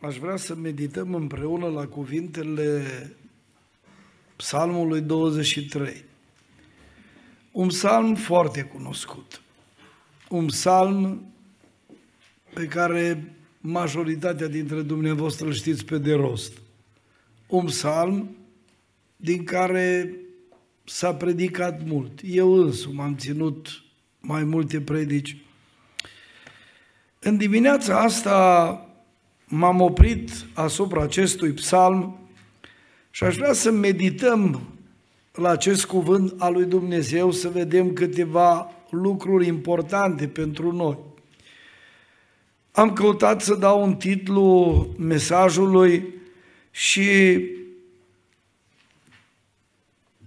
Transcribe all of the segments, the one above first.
aș vrea să medităm împreună la cuvintele Psalmului 23. Un psalm foarte cunoscut. Un psalm pe care majoritatea dintre dumneavoastră îl știți pe de rost. Un psalm din care s-a predicat mult. Eu însumi am ținut mai multe predici. În dimineața asta m-am oprit asupra acestui psalm și aș vrea să medităm la acest cuvânt al lui Dumnezeu, să vedem câteva lucruri importante pentru noi. Am căutat să dau un titlu mesajului și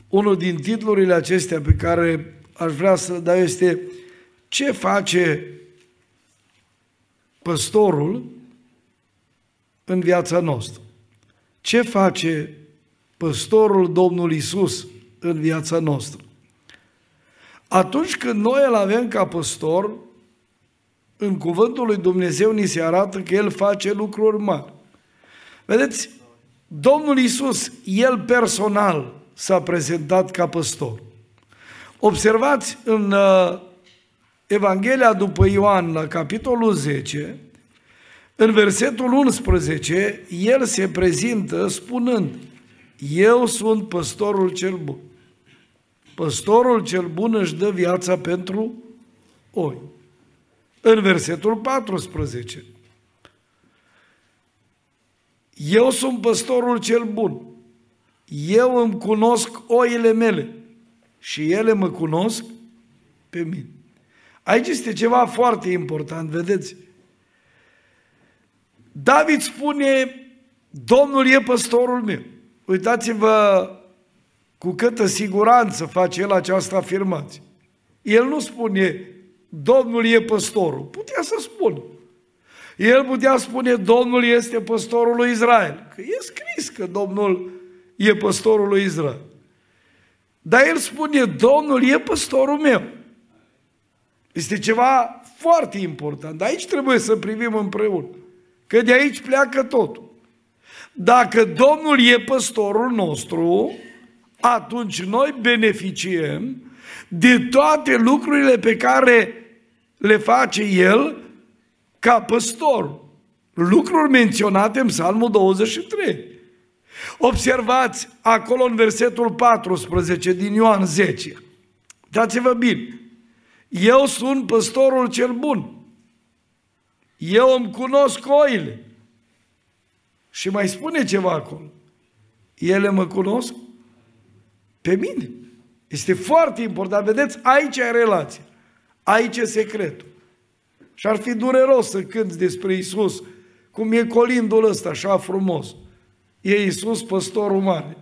unul din titlurile acestea pe care aș vrea să dau este Ce face păstorul în viața noastră? Ce face păstorul Domnul Isus în viața noastră? Atunci când noi îl avem ca păstor, în cuvântul lui Dumnezeu ni se arată că El face lucruri mari. Vedeți, Domnul Isus, El personal s-a prezentat ca păstor. Observați în uh, Evanghelia după Ioan, la capitolul 10, în versetul 11, El se prezintă spunând, Eu sunt păstorul cel bun. Păstorul cel bun își dă viața pentru oi. În versetul 14, eu sunt păstorul cel bun. Eu îmi cunosc oile mele și ele mă cunosc pe mine. Aici este ceva foarte important, vedeți? David spune, Domnul e păstorul meu. Uitați-vă cu câtă siguranță face el această afirmație. El nu spune, Domnul e păstorul. Putea să spună. El putea spune, Domnul este păstorul lui Israel. Că e scris că Domnul e păstorul lui Israel. Dar el spune, Domnul e păstorul meu. Este ceva foarte important. Dar aici trebuie să privim împreună. Că de aici pleacă totul. Dacă Domnul e păstorul nostru, atunci noi beneficiem de toate lucrurile pe care le face El ca păstor. Lucruri menționate în Psalmul 23. Observați acolo în versetul 14 din Ioan 10. Dați-vă bine. Eu sunt păstorul cel bun. Eu îmi cunosc oile. Și mai spune ceva acolo. Ele mă cunosc pe mine. Este foarte important. Vedeți, aici e relația. Aici e secretul. Și ar fi dureros să cânți despre Isus, cum e colindul ăsta așa frumos. E Isus păstorul mare.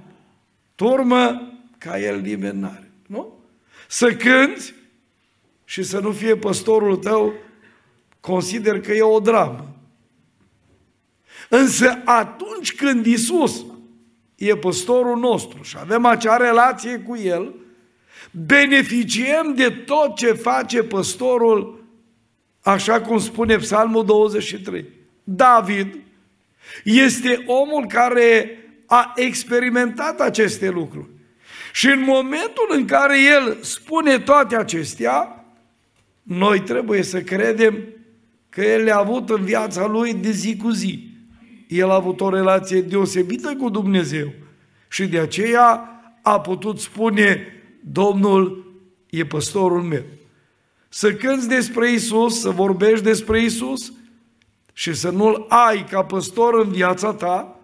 Turmă ca el nimeni n-are. Nu? Să cânți și să nu fie păstorul tău, consider că e o dramă. Însă atunci când Isus e păstorul nostru și avem acea relație cu El, beneficiem de tot ce face păstorul Așa cum spune Psalmul 23. David este omul care a experimentat aceste lucruri. Și în momentul în care el spune toate acestea, noi trebuie să credem că el le-a avut în viața lui de zi cu zi. El a avut o relație deosebită cu Dumnezeu și de aceea a putut spune, Domnul e păstorul meu să cânți despre Isus, să vorbești despre Isus și să nu-L ai ca păstor în viața ta,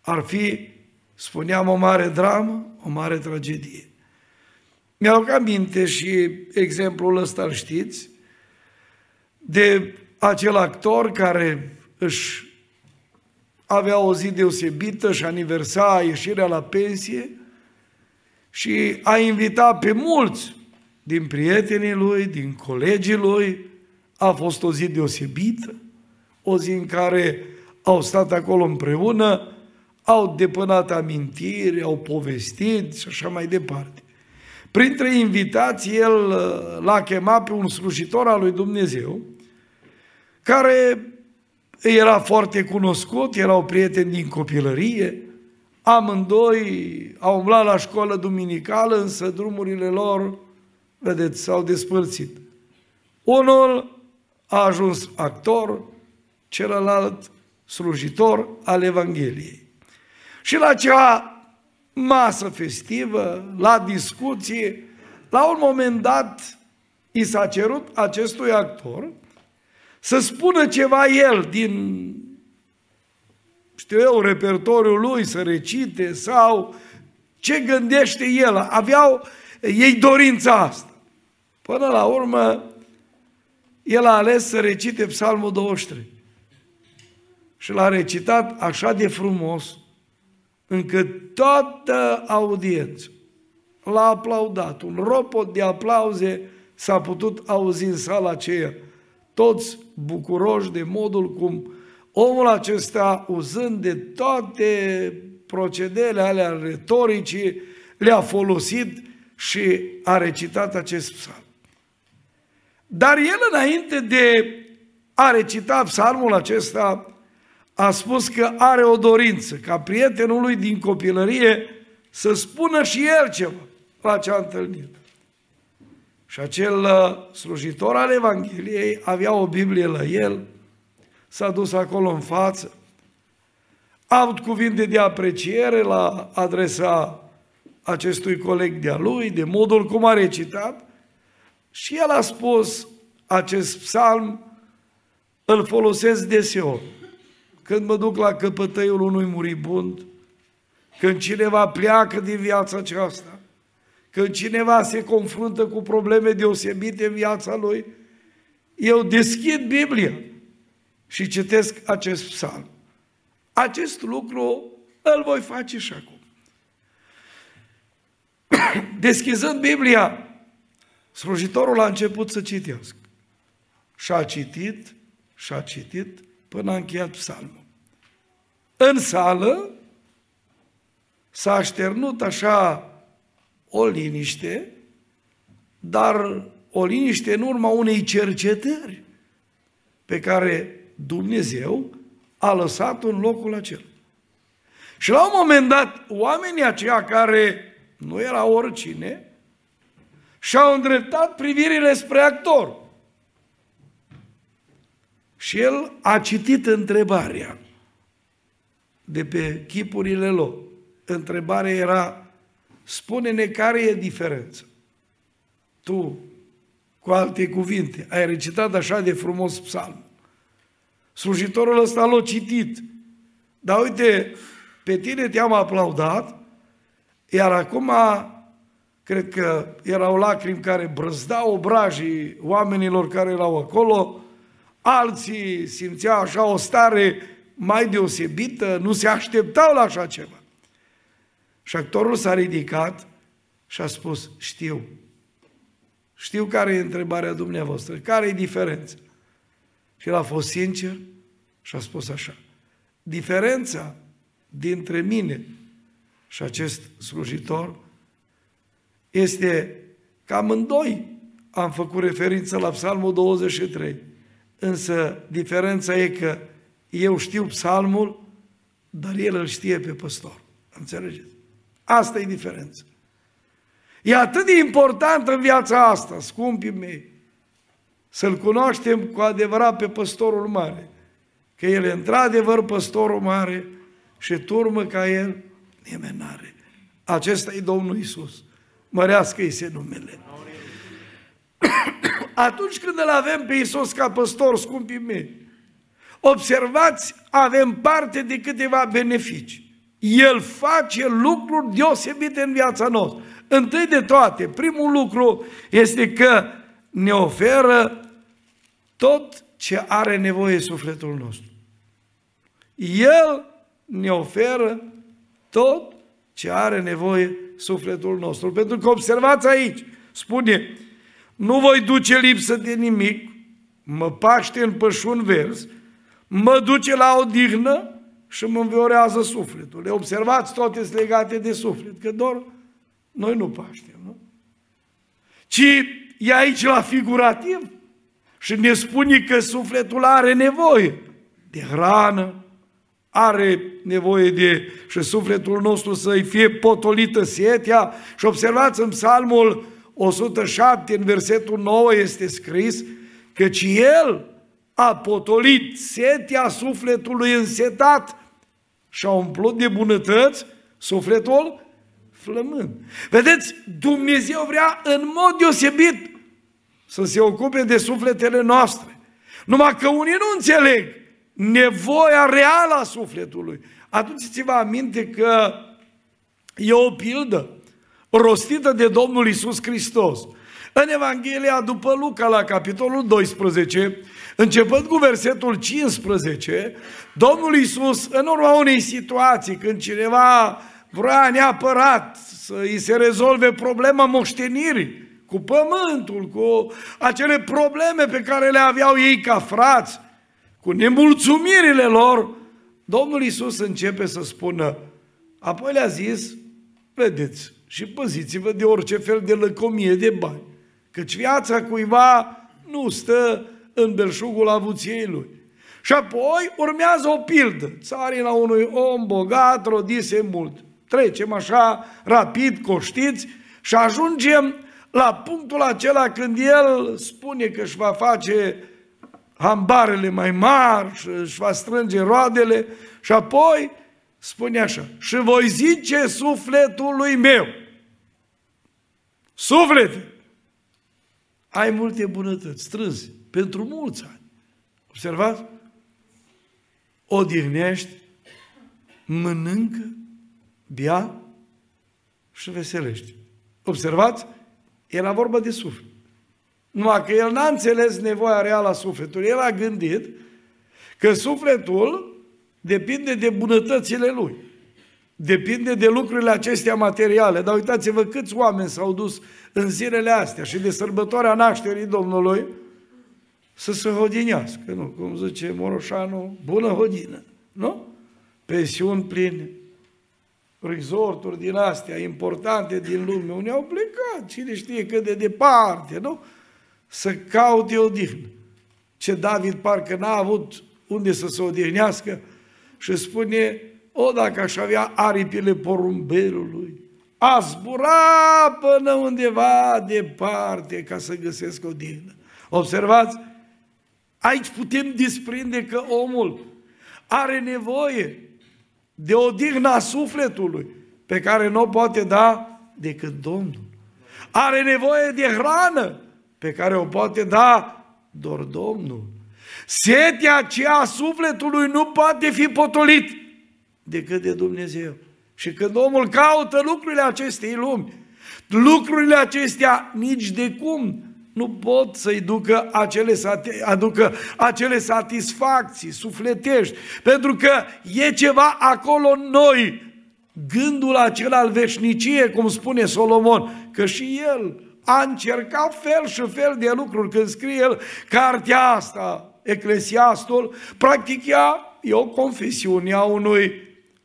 ar fi, spuneam, o mare dramă, o mare tragedie. Mi-au aminte și exemplul ăsta îl știți, de acel actor care își avea o zi deosebită și aniversa ieșirea la pensie și a invitat pe mulți din prietenii lui, din colegii lui. A fost o zi deosebită, o zi în care au stat acolo împreună, au depănat amintiri, au povestit și așa mai departe. Printre invitații, el uh, l-a chemat pe un slujitor al lui Dumnezeu, care era foarte cunoscut, erau prieteni din copilărie, amândoi au umblat la școală duminicală, însă drumurile lor, vedeți, s-au despărțit. Unul a ajuns actor, celălalt slujitor al Evangheliei. Și la cea masă festivă, la discuție, la un moment dat i s-a cerut acestui actor să spună ceva el din, știu eu, repertoriul lui, să recite sau ce gândește el. Aveau ei dorința asta. Până la urmă, el a ales să recite Psalmul 23. Și l-a recitat așa de frumos, încât toată audiența l-a aplaudat. Un ropot de aplauze s-a putut auzi în sala aceea. Toți bucuroși de modul cum omul acesta, uzând de toate procedele alea retoricii, le-a folosit și a recitat acest psalm. Dar el înainte de a recita psalmul acesta, a spus că are o dorință, ca prietenul lui din copilărie, să spună și el ceva la ce a întâlnit. Și acel uh, slujitor al Evangheliei avea o Biblie la el, s-a dus acolo în față, a avut cuvinte de apreciere la adresa acestui coleg de-a lui, de modul cum a recitat, și el a spus, acest psalm îl folosesc deseori. Când mă duc la căpătăiul unui muribund, când cineva pleacă din viața aceasta, când cineva se confruntă cu probleme deosebite în viața lui, eu deschid Biblia și citesc acest psalm. Acest lucru îl voi face și acum. Deschizând Biblia, slujitorul a început să citească. Și a citit, și a citit, până a încheiat psalmul. În sală s-a așternut așa o liniște, dar o liniște în urma unei cercetări pe care Dumnezeu a lăsat în locul acela. Și la un moment dat, oamenii aceia care nu erau oricine, și-au îndreptat privirile spre actor. Și el a citit întrebarea de pe chipurile lor. Întrebarea era, spune-ne care e diferența. Tu, cu alte cuvinte, ai recitat așa de frumos psalm. Slujitorul ăsta l-a citit. Dar uite, pe tine te-am aplaudat, iar acum cred că erau lacrimi care brăzdau obrajii oamenilor care erau acolo, alții simțeau așa o stare mai deosebită, nu se așteptau la așa ceva. Și actorul s-a ridicat și a spus, știu, știu care e întrebarea dumneavoastră, care e diferența? Și el a fost sincer și a spus așa, diferența dintre mine și acest slujitor este că amândoi am făcut referință la Psalmul 23, însă diferența e că eu știu psalmul, dar el îl știe pe păstor. Înțelegeți? Asta e diferența. E atât de important în viața asta, scumpii mei, să-L cunoaștem cu adevărat pe păstorul mare. Că El e într-adevăr păstorul mare și turmă ca El nimeni n-are. Acesta e Domnul Isus. Mărească-i se numele. Atunci când îl avem pe Isus ca păstor, scumpii mei, Observați, avem parte de câteva beneficii. El face lucruri deosebite în viața noastră. Întâi de toate, primul lucru este că ne oferă tot ce are nevoie sufletul nostru. El ne oferă tot ce are nevoie sufletul nostru. Pentru că observați aici, spune, nu voi duce lipsă de nimic, mă paște în pășun vers, mă duce la odihnă și mă înviorează sufletul. Le observați, toate sunt legate de suflet, că doar noi nu paștem, nu? Ci e aici la figurativ și ne spune că sufletul are nevoie de hrană, are nevoie de și sufletul nostru să-i fie potolită setea și observați în psalmul 107, în versetul 9 este scris căci El a potolit setea sufletului însetat și a umplut de bunătăți sufletul flămând. Vedeți, Dumnezeu vrea în mod deosebit să se ocupe de sufletele noastre. Numai că unii nu înțeleg nevoia reală a sufletului. Aduceți-vă aminte că e o pildă rostită de Domnul Isus Hristos. În Evanghelia după Luca, la capitolul 12, începând cu versetul 15, Domnul Isus, în urma unei situații, când cineva vrea neapărat să îi se rezolve problema moștenirii, cu pământul, cu acele probleme pe care le aveau ei ca frați, cu nemulțumirile lor, Domnul Isus începe să spună, apoi le-a zis, vedeți și păziți-vă de orice fel de lăcomie de bani, căci viața cuiva nu stă în belșugul avuției lui. Și apoi urmează o pildă, țarina unui om bogat, rodise mult. Trecem așa rapid, coștiți, și ajungem la punctul acela când el spune că își va face hambarele mai mari și își va strânge roadele și apoi spune așa, și voi zice sufletului meu, suflete, ai multe bunătăți, strânzi, pentru mulți ani. Observați? Odihnești, mănâncă, bea și veselești. Observați? Era vorba de suflet. Numai că el n-a înțeles nevoia reală a sufletului. El a gândit că sufletul depinde de bunătățile lui. Depinde de lucrurile acestea materiale. Dar uitați-vă câți oameni s-au dus în zilele astea și de sărbătoarea nașterii Domnului să se hodinească, nu? Cum zice Moroșanu, bună hodină, nu? Pensiuni pline, resorturi din astea importante din lume, unii au plecat, cine știe cât de departe, nu? Să caute odihnă. Ce David parcă n-a avut unde să se odihnească și spune, o, dacă aș avea aripile porumbelului, aș zbura până undeva departe ca să găsesc odihnă. Observați? Aici putem desprinde că omul are nevoie de odihna sufletului pe care nu o poate da decât Domnul. Are nevoie de hrană pe care o poate da doar Domnul. Setea aceea a sufletului nu poate fi potolit decât de Dumnezeu. Și când omul caută lucrurile acestei lumi, lucrurile acestea nici de cum nu pot să-i ducă acele, aducă acele satisfacții sufletești, pentru că e ceva acolo în noi, gândul acela al veșnicie, cum spune Solomon, că și el a încercat fel și fel de lucruri când scrie el cartea asta, Eclesiastul, practic ea e o confesiune a unui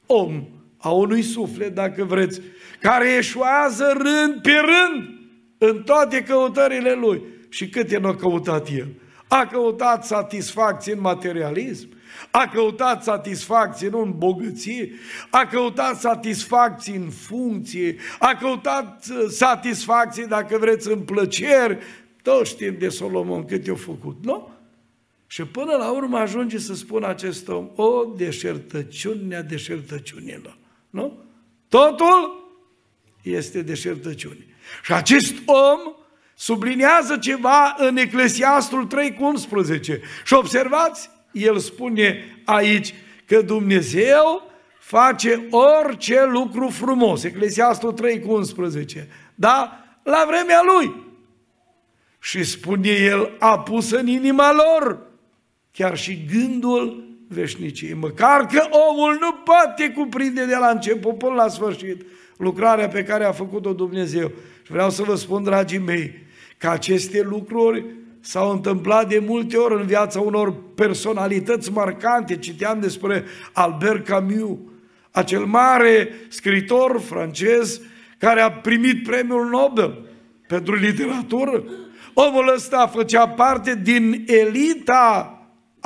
om, a unui suflet, dacă vreți, care eșuează rând pe rând în toate căutările lui. Și câte nu a căutat el? A căutat satisfacție în materialism, a căutat satisfacție în bogăție, a căutat satisfacție în funcție, a căutat uh, satisfacție, dacă vreți, în plăceri. Toți știm de Solomon cât i-a făcut, nu? Și până la urmă ajunge să spună acest om, o deșertăciune a deșertăciunilor. Nu? Totul este deșertăciune. Și acest om sublinează ceva în Eclesiastul 3 cu 11. Și observați, el spune aici că Dumnezeu face orice lucru frumos. Eclesiastul 3 cu 11. Da? La vremea lui. Și spune el, a pus în inima lor chiar și gândul veșniciei. Măcar că omul nu poate cuprinde de la început până la sfârșit lucrarea pe care a făcut-o Dumnezeu. Și vreau să vă spun, dragii mei, că aceste lucruri s-au întâmplat de multe ori în viața unor personalități marcante. Citeam despre Albert Camus, acel mare scritor francez care a primit premiul Nobel pentru literatură. Omul ăsta făcea parte din elita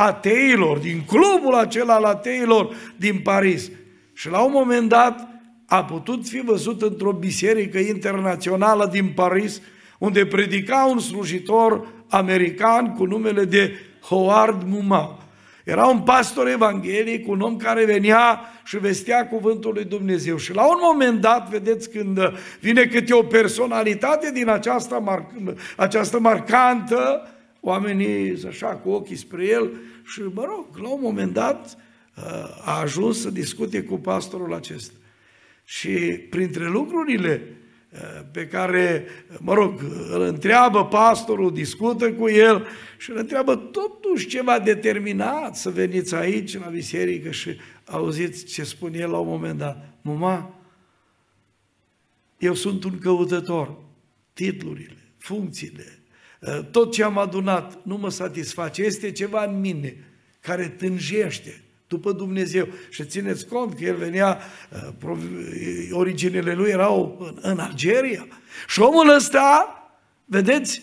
ateilor, din clubul acela al ateilor din Paris. Și la un moment dat a putut fi văzut într-o biserică internațională din Paris, unde predica un slujitor american cu numele de Howard Muma. Era un pastor evanghelic, un om care venea și vestea cuvântul lui Dumnezeu. Și la un moment dat, vedeți, când vine câte o personalitate din această, mar- această marcantă, oamenii să așa cu ochii spre el și, mă rog, la un moment dat a ajuns să discute cu pastorul acesta. Și printre lucrurile pe care, mă rog, îl întreabă pastorul, discută cu el și îl întreabă totuși ceva determinat să veniți aici la biserică și auziți ce spune el la un moment dat. Mama, eu sunt un căutător, titlurile, funcțiile, tot ce am adunat nu mă satisface, este ceva în mine care tânjește după Dumnezeu. Și țineți cont că el venea, uh, originele lui erau în, în Algeria. Și omul ăsta, vedeți,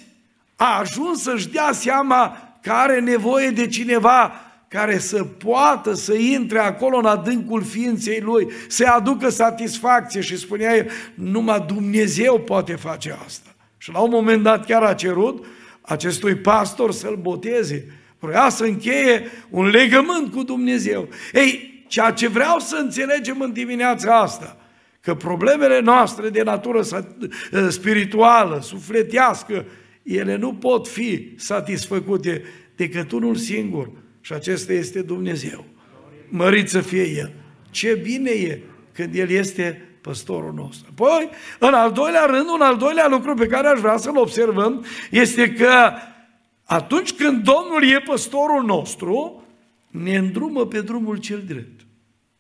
a ajuns să-și dea seama că are nevoie de cineva care să poată să intre acolo în adâncul ființei lui, să aducă satisfacție și spunea el, numai Dumnezeu poate face asta. Și la un moment dat chiar a cerut acestui pastor să-l boteze Vrea să încheie un legământ cu Dumnezeu. Ei, ceea ce vreau să înțelegem în dimineața asta, că problemele noastre de natură spirituală, sufletească, ele nu pot fi satisfăcute decât unul singur și acesta este Dumnezeu. Mărit să fie El. Ce bine e când El este păstorul nostru. Păi, în al doilea rând, un al doilea lucru pe care aș vrea să-l observăm este că atunci când Domnul e păstorul nostru, ne îndrumă pe drumul cel drept.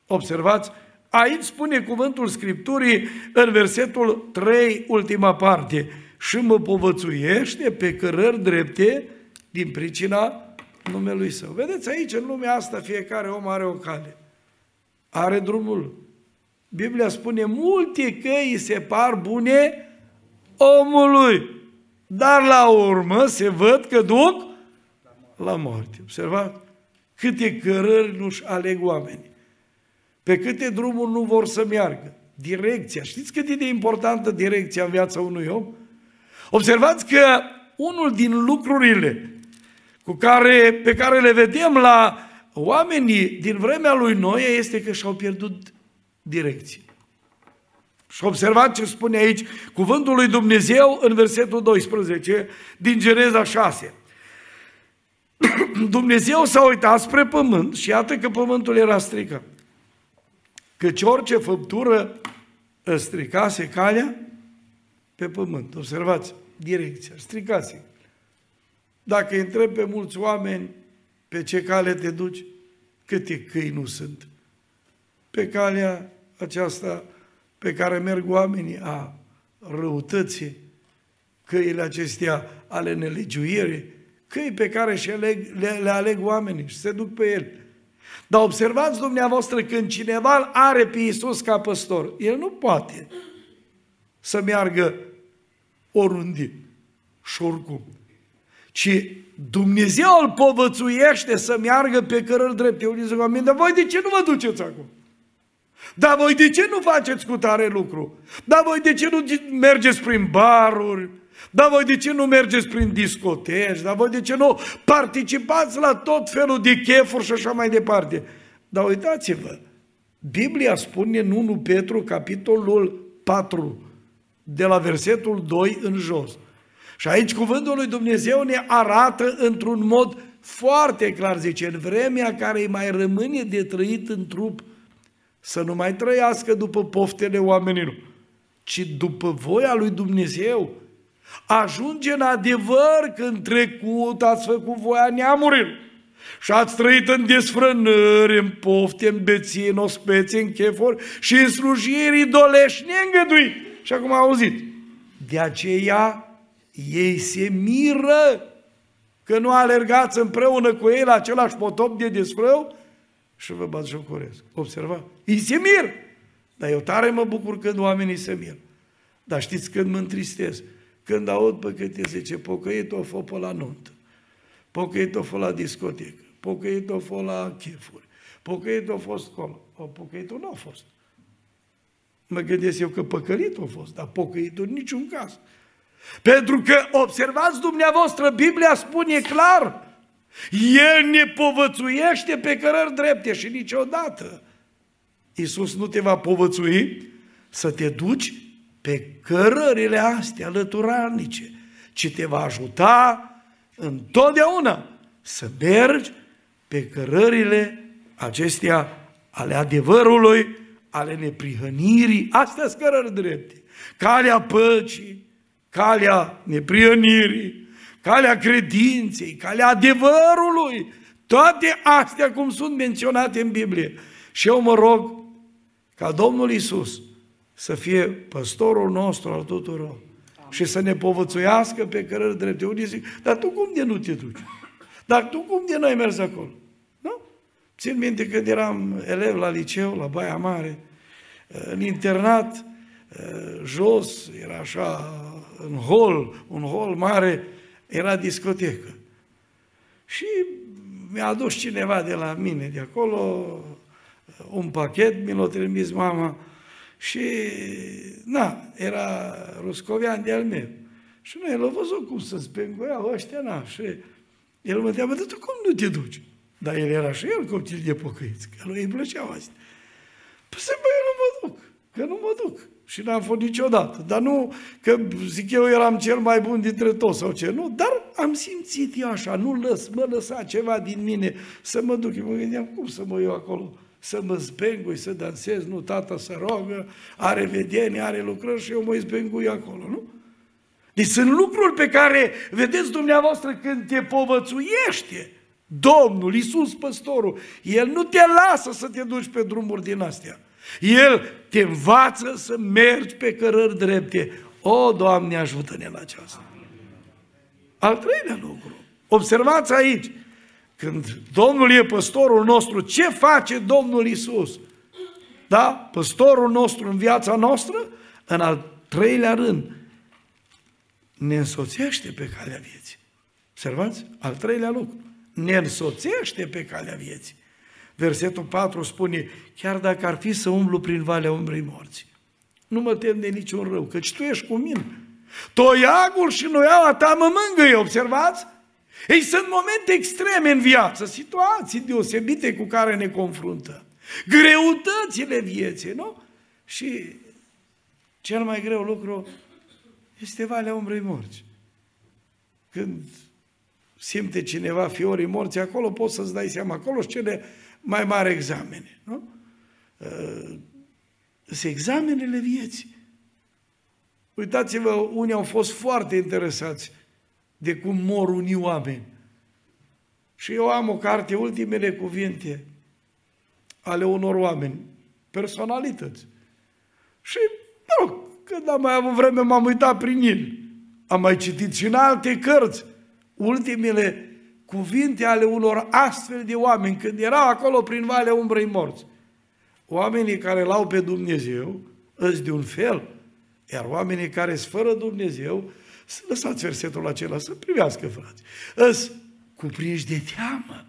Observați, aici spune cuvântul Scripturii în versetul 3, ultima parte, și mă povățuiește pe cărări drepte din pricina numelui său. Vedeți aici, în lumea asta, fiecare om are o cale. Are drumul. Biblia spune, multe căi se par bune omului. Dar la urmă se văd că duc la moarte. Observați? Câte cărări nu-și aleg oamenii. Pe câte drumuri nu vor să meargă. Direcția. Știți cât e de importantă direcția în viața unui om? Observați că unul din lucrurile cu care, pe care le vedem la oamenii din vremea lui Noe este că și-au pierdut direcție. Și observați ce spune aici cuvântul lui Dumnezeu în versetul 12 din Geneza 6. Dumnezeu s-a uitat spre pământ și iată că pământul era stricat. Căci orice făptură stricase calea pe pământ. Observați, direcția, stricase. Dacă întreb pe mulți oameni pe ce cale te duci, câte căi nu sunt. Pe calea aceasta pe care merg oamenii a răutății, căile acestea ale nelegiuirii, căi pe care și le, le, le aleg oamenii și se duc pe ele. Dar observați dumneavoastră, când cineva are pe Iisus ca păstor, el nu poate să meargă oriunde și oricum. Ci Dumnezeu îl povățuiește să meargă pe cărări drepte. Eu zic, dar voi de ce nu vă duceți acum? Dar voi de ce nu faceți cu tare lucru? Dar voi de ce nu mergeți prin baruri? Dar voi de ce nu mergeți prin discoteci? Dar voi de ce nu participați la tot felul de chefuri și așa mai departe? Dar uitați-vă, Biblia spune în 1 Petru, capitolul 4, de la versetul 2 în jos. Și aici cuvântul lui Dumnezeu ne arată într-un mod foarte clar, zice, în vremea care îi mai rămâne de trăit în trup, să nu mai trăiască după poftele oamenilor, ci după voia lui Dumnezeu. Ajunge în adevăr că în trecut ați făcut voia neamurilor și ați trăit în desfrânări, în pofte, în beție, în ospețe, în chefori și în slujiri idolești neîngăduit. Și acum auzit. De aceea ei se miră că nu alergați împreună cu ei la același potop de desfrău și vă bat jocoresc. Observa? Ei se mir. Dar eu tare mă bucur când oamenii se mir. Dar știți când mă întristez? Când aud pe câte zice, pocăit o fă pe la nuntă, pocăit o fă la discotecă, pocăit a fost la chefuri, pocăit a fost acolo, pocăitul nu a fost. Mă gândesc eu că păcălit a fost, dar pocăitul în niciun caz. Pentru că, observați dumneavoastră, Biblia spune clar, El ne povățuiește pe cărări drepte și niciodată Iisus nu te va povățui să te duci pe cărările astea lăturalnice, ci te va ajuta întotdeauna să mergi pe cărările acestea ale adevărului, ale neprihănirii, astea sunt cărări drepte. Calea păcii, calea neprihănirii, calea credinței, calea adevărului, toate astea cum sunt menționate în Biblie. Și eu mă rog ca Domnul Isus să fie păstorul nostru al tuturor și să ne povățuiască pe cărări drepte. Unii zic, dar tu cum de nu te duci? Dar tu cum de n-ai mers acolo? Nu? Țin minte când eram elev la liceu, la Baia Mare, în internat, jos, era așa, în hol, un hol mare, era discotecă. Și mi-a adus cineva de la mine, de acolo, un pachet, mi l-a trimis mama, și, na, era ruscovian de-al meu. Și noi l-a văzut cum să spenguiau ăștia, na, și el mă întreabă, dar tu cum nu te duci? Dar el era și el copil de pocăiți, că lui îi plăceau astea. Păi să băi, nu mă duc, că nu mă duc. Și n-am fost niciodată. Dar nu că zic eu eram cel mai bun dintre toți sau ce, nu, dar am simțit eu așa, nu lăs, mă lăsa ceva din mine să mă duc. Eu mă gândeam, cum să mă iau acolo? să mă zbengui, să dansez, nu, tata să rogă, are vedenie, are lucrări și eu mă zbengui acolo, nu? Deci sunt lucruri pe care, vedeți dumneavoastră, când te povățuiește Domnul, Iisus Păstorul, El nu te lasă să te duci pe drumuri din astea. El te învață să mergi pe cărări drepte. O, Doamne, ajută-ne la aceasta. Al treilea lucru. Observați aici, când Domnul e păstorul nostru, ce face Domnul Isus? Da? Păstorul nostru în viața noastră, în al treilea rând, ne însoțește pe calea vieții. Observați? Al treilea lucru. Ne însoțește pe calea vieții. Versetul 4 spune, chiar dacă ar fi să umblu prin valea umbrei morții, nu mă tem de niciun rău, căci tu ești cu mine. Toiagul și noiaua ta mă mângâie, observați? Ei, sunt momente extreme în viață, situații deosebite cu care ne confruntăm. Greutățile vieții, nu? Și cel mai greu lucru este valea umbrei morți. Când simte cineva fiorii morți, acolo poți să-ți dai seama, acolo sunt cele mai mari examene, nu? Uh, sunt examenele vieții. Uitați-vă, unii au fost foarte interesați de cum mor unii oameni. Și eu am o carte, ultimele cuvinte ale unor oameni, personalități. Și, mă rog, când am mai avut vreme, m-am uitat prin el. Am mai citit și în alte cărți ultimele cuvinte ale unor astfel de oameni, când erau acolo prin Valea Umbrei Morți. Oamenii care l-au pe Dumnezeu, îți de un fel, iar oamenii care sunt fără Dumnezeu, să lăsați versetul acela, să privească, frați. Îs cuprinși de teamă,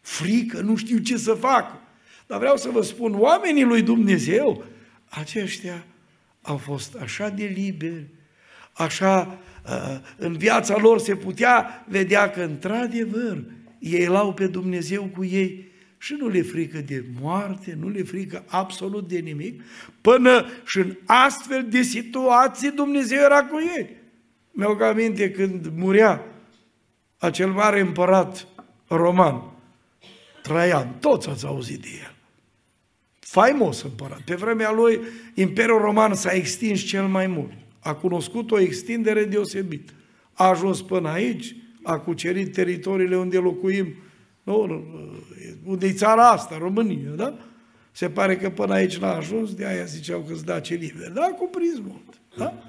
frică, nu știu ce să fac. Dar vreau să vă spun, oamenii lui Dumnezeu, aceștia au fost așa de liberi, așa uh, în viața lor se putea vedea că într-adevăr ei l-au pe Dumnezeu cu ei și nu le frică de moarte, nu le frică absolut de nimic, până și în astfel de situații Dumnezeu era cu ei. Mi-au aminte când murea acel mare împărat roman, Traian, toți ați auzit de el. Faimos împărat. Pe vremea lui, Imperiul Roman s-a extins cel mai mult. A cunoscut o extindere deosebită. A ajuns până aici, a cucerit teritoriile unde locuim, nu, unde e țara asta, România, da? Se pare că până aici n-a ajuns, de aia ziceau că îți dace liber. Da, a cuprins mult. Da?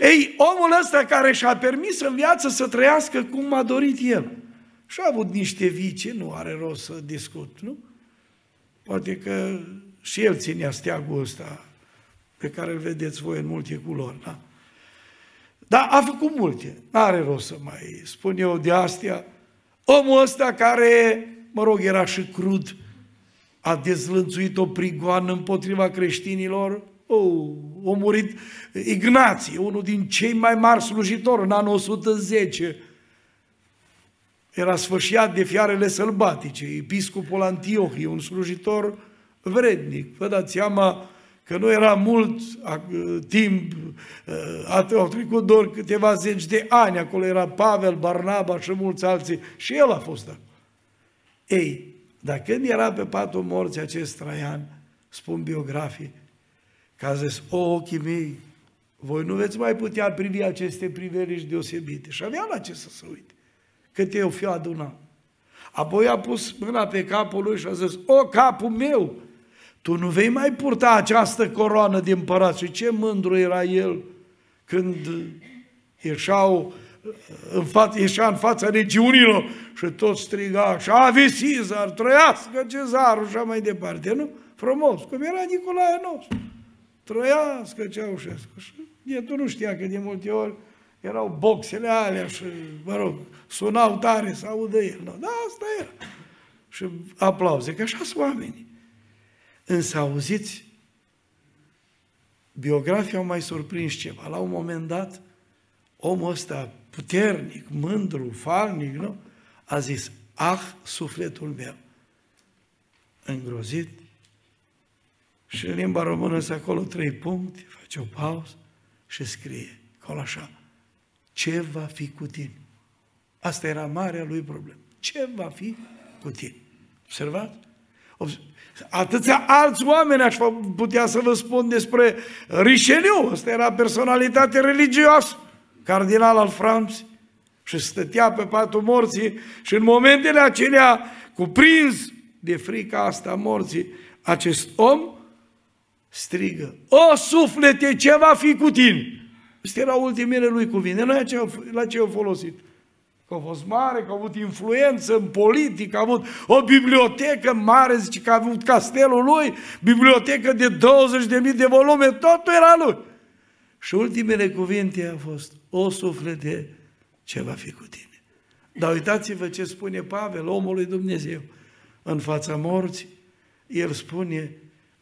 Ei, omul ăsta care și-a permis în viață să trăiască cum a dorit el și a avut niște vicii, nu are rost să discut, nu? Poate că și el ținea steagul ăsta pe care îl vedeți voi în multe culori, da? Dar a făcut multe, nu are rost să mai spun eu de astea, Omul ăsta care, mă rog, era și crud, a dezlănțuit o prigoană împotriva creștinilor, oh, a murit Ignație, unul din cei mai mari slujitori în anul 110. Era sfârșiat de fiarele sălbatice, episcopul Antiohie, un slujitor vrednic. Vă dați seama că nu era mult timp, au trecut doar câteva zeci de ani, acolo era Pavel, Barnaba și mulți alții, și el a fost acolo. Ei, dar când era pe patul morții acest Traian, spun biografii, că a zis, o, ochii mei, voi nu veți mai putea privi aceste priveliști deosebite. Și avea la ce să se uite, cât eu fiu adunat. Apoi a pus mâna pe capul lui și a zis, o, capul meu, tu nu vei mai purta această coroană de împărat. Și ce mândru era el când ieșau în fața, ieșea în fața regiunilor și tot striga, și ave Cezar, trăiască cezarul și mai departe, nu? Frumos, cum era Nicolae nostru. Trăiască Ceaușescu. Și tu nu știa că de multe ori erau boxele alea și, mă rog, sunau tare să audă el. No, da, asta era. Și aplauze, că așa sunt oamenii. Însă, auziți, biografii au mai surprins ceva. La un moment dat, omul ăsta puternic, mândru, falnic, nu? A zis, ah, sufletul meu, îngrozit, și în limba română sunt acolo trei puncte, face o pauză și scrie, acolo așa, ce va fi cu tine? Asta era marea lui problemă. Ce va fi cu tine? Observați? Atâția alți oameni aș putea să vă spun despre Richelieu, ăsta era personalitate religioasă, cardinal al Franței, și stătea pe patul morții și în momentele acelea, cuprins de frica asta morții, acest om strigă, O suflete, ce va fi cu tine? Astea erau ultimele lui cuvinte, la ce, la ce au folosit? Că a fost mare, că a avut influență în politică, a avut o bibliotecă mare, zice că a avut castelul lui, bibliotecă de 20.000 de volume, totul era lui. Și ultimele cuvinte a fost, o suflete, ce va fi cu tine? Dar uitați-vă ce spune Pavel, omul lui Dumnezeu, în fața morții. El spune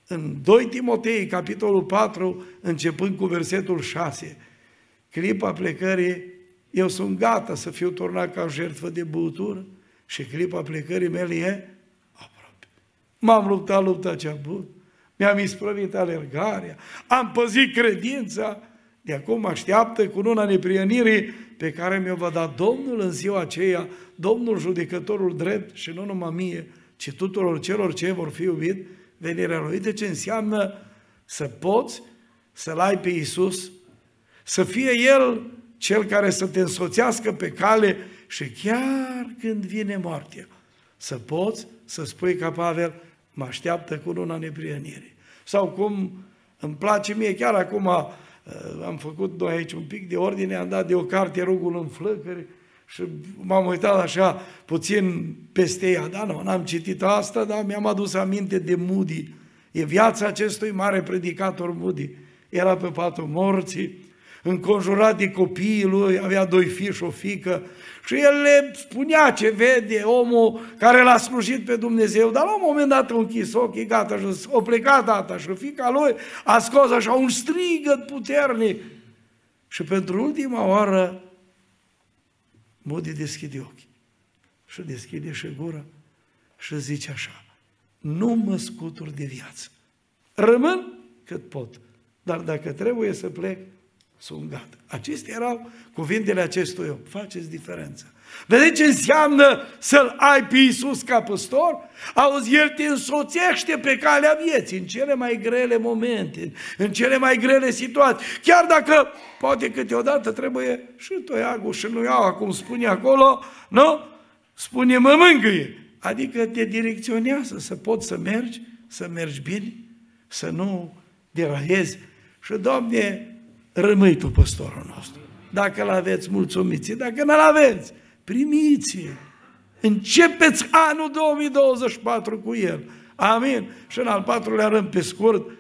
în 2 Timotei, capitolul 4, începând cu versetul 6, clipa plecării, eu sunt gata să fiu turnat ca jertfă de băutură și clipa plecării mele e aproape. M-am luptat lupta cea bună, mi-am isprăvit alergarea, am păzit credința, de acum așteaptă cu luna neprienirii pe care mi-o va da Domnul în ziua aceea, Domnul judecătorul drept și nu numai mie, ci tuturor celor ce vor fi iubit venirea Lui. De ce înseamnă să poți să-L ai pe Iisus, să fie El cel care să te însoțească pe cale și chiar când vine moartea, să poți să spui ca Pavel, mă așteaptă cu luna neprienirii. Sau cum îmi place mie, chiar acum uh, am făcut noi aici un pic de ordine, am dat de o carte rugul în flăcări și m-am uitat așa puțin peste ea. Da, nu, n-am citit asta, dar mi-am adus aminte de Moody. E viața acestui mare predicator Moody. Era pe patul morții, înconjurat de copiii lui, avea doi fii și o fică, și el le spunea ce vede omul care l-a slujit pe Dumnezeu, dar la un moment dat a închis ochii, gata, și o plecat data și fica lui a scos așa un strigăt puternic. Și pentru ultima oară, Modi deschide ochii și deschide și gura și zice așa, nu mă scutur de viață. Rămân cât pot, dar dacă trebuie să plec, sunt gata. Acestea erau cuvintele acestui om. Faceți diferența. Vedeți ce înseamnă să-L ai pe Iisus ca păstor? Auzi, El te însoțește pe calea vieții în cele mai grele momente, în cele mai grele situații. Chiar dacă poate câteodată trebuie și toiagul și nu iau, cum spune acolo, nu? Spune mă mângâie. Adică te direcționează să poți să mergi, să mergi bine, să nu deraiezi. Și, Doamne, rămâi tu păstorul nostru. Dacă l-aveți, mulțumiți Dacă nu-l aveți, primiți Începeți anul 2024 cu el. Amin. Și în al patrulea rând, pe scurt,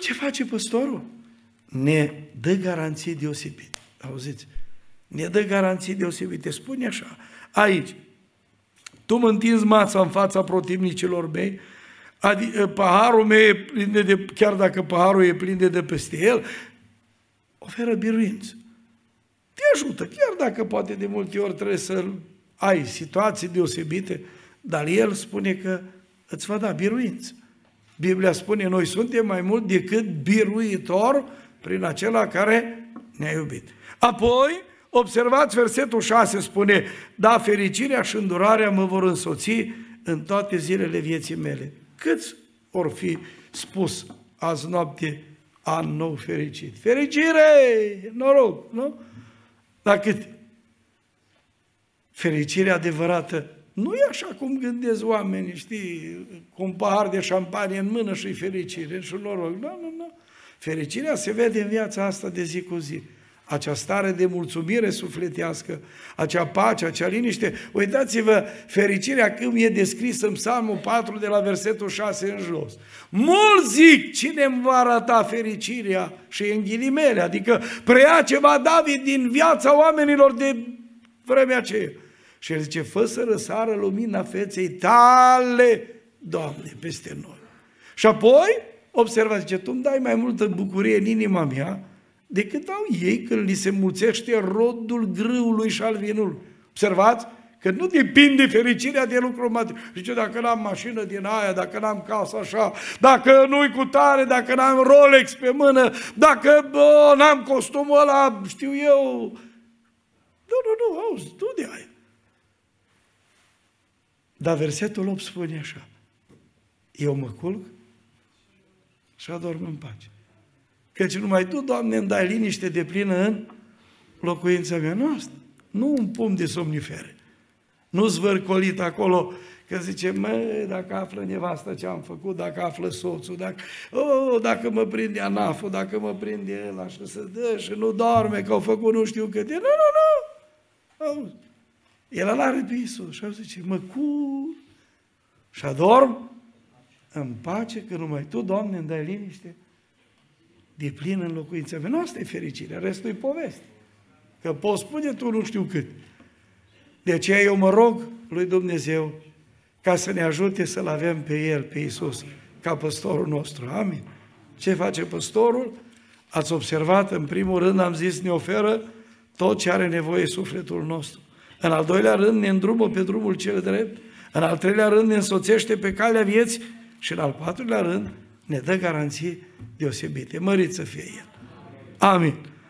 ce face păstorul? Ne dă garanții deosebite. Auziți? Ne dă garanții deosebite. Spune așa, aici, Tu mă întinzi mața în fața protivnicilor mei, adică paharul meu e plin de, de, chiar dacă paharul e plin de, de peste el, oferă biruință. Te ajută, chiar dacă poate de multe ori trebuie să ai situații deosebite, dar el spune că îți va da biruință. Biblia spune, noi suntem mai mult decât biruitor prin acela care ne-a iubit. Apoi, observați versetul 6, spune, da, fericirea și îndurarea mă vor însoți în toate zilele vieții mele. Câți or fi spus azi noapte an nou fericit? Fericire! Noroc, nu? Dar cât? Fericirea adevărată nu e așa cum gândesc oamenii, știi, cu un pahar de șampanie în mână și fericire și noroc. Nu, nu, nu. Fericirea se vede în viața asta de zi cu zi. Acea stare de mulțumire sufletească, acea pace, acea liniște. Uitați-vă, fericirea cum e descrisă în Psalmul 4 de la versetul 6 în jos. Mulți zic, cine îmi va arăta fericirea și în ghilimele, adică preia ceva David din viața oamenilor de vremea aceea. Și el zice, fă să răsară lumina feței tale, Doamne, peste noi. Și apoi, observați, zice, tu îmi dai mai multă bucurie în inima mea decât au ei când li se mulțește rodul grâului și al vinului. Observați? Că nu depinde fericirea de lucruri materiale. Zice, dacă n-am mașină din aia, dacă n-am casă așa, dacă nu-i cu tare, dacă n-am Rolex pe mână, dacă bă, n-am costumul ăla, știu eu. Nu, nu, nu, auzi, tu de aia. Dar versetul 8 spune așa, eu mă culc și adorm în pace. Căci numai Tu, Doamne, îmi dai liniște de plină în locuința mea noastră. Nu un pom de somnifere. Nu zvârcolit acolo că zice, mă, dacă află nevastă ce am făcut, dacă află soțul, dacă, oh, dacă mă prinde anaful, dacă mă prinde el așa să dă și nu doarme, că au făcut nu știu câte. Nu, nu, nu! Auzi. El îl are pe Iisus și zice, mă cur și adorm în pace că numai Tu, Doamne, îmi dai liniște de plin în locuința mea. Nu asta e fericirea, restul e poveste. Că poți spune tu nu știu cât. De aceea eu mă rog lui Dumnezeu ca să ne ajute să-L avem pe El, pe Iisus, ca păstorul nostru. Amin. Ce face păstorul? Ați observat, în primul rând am zis, ne oferă tot ce are nevoie sufletul nostru. În al doilea rând ne îndrumă pe drumul cel drept. În al treilea rând ne însoțește pe calea vieții. Și în al patrulea rând ne dă garanții deosebite. Mărit să fie El. Amin.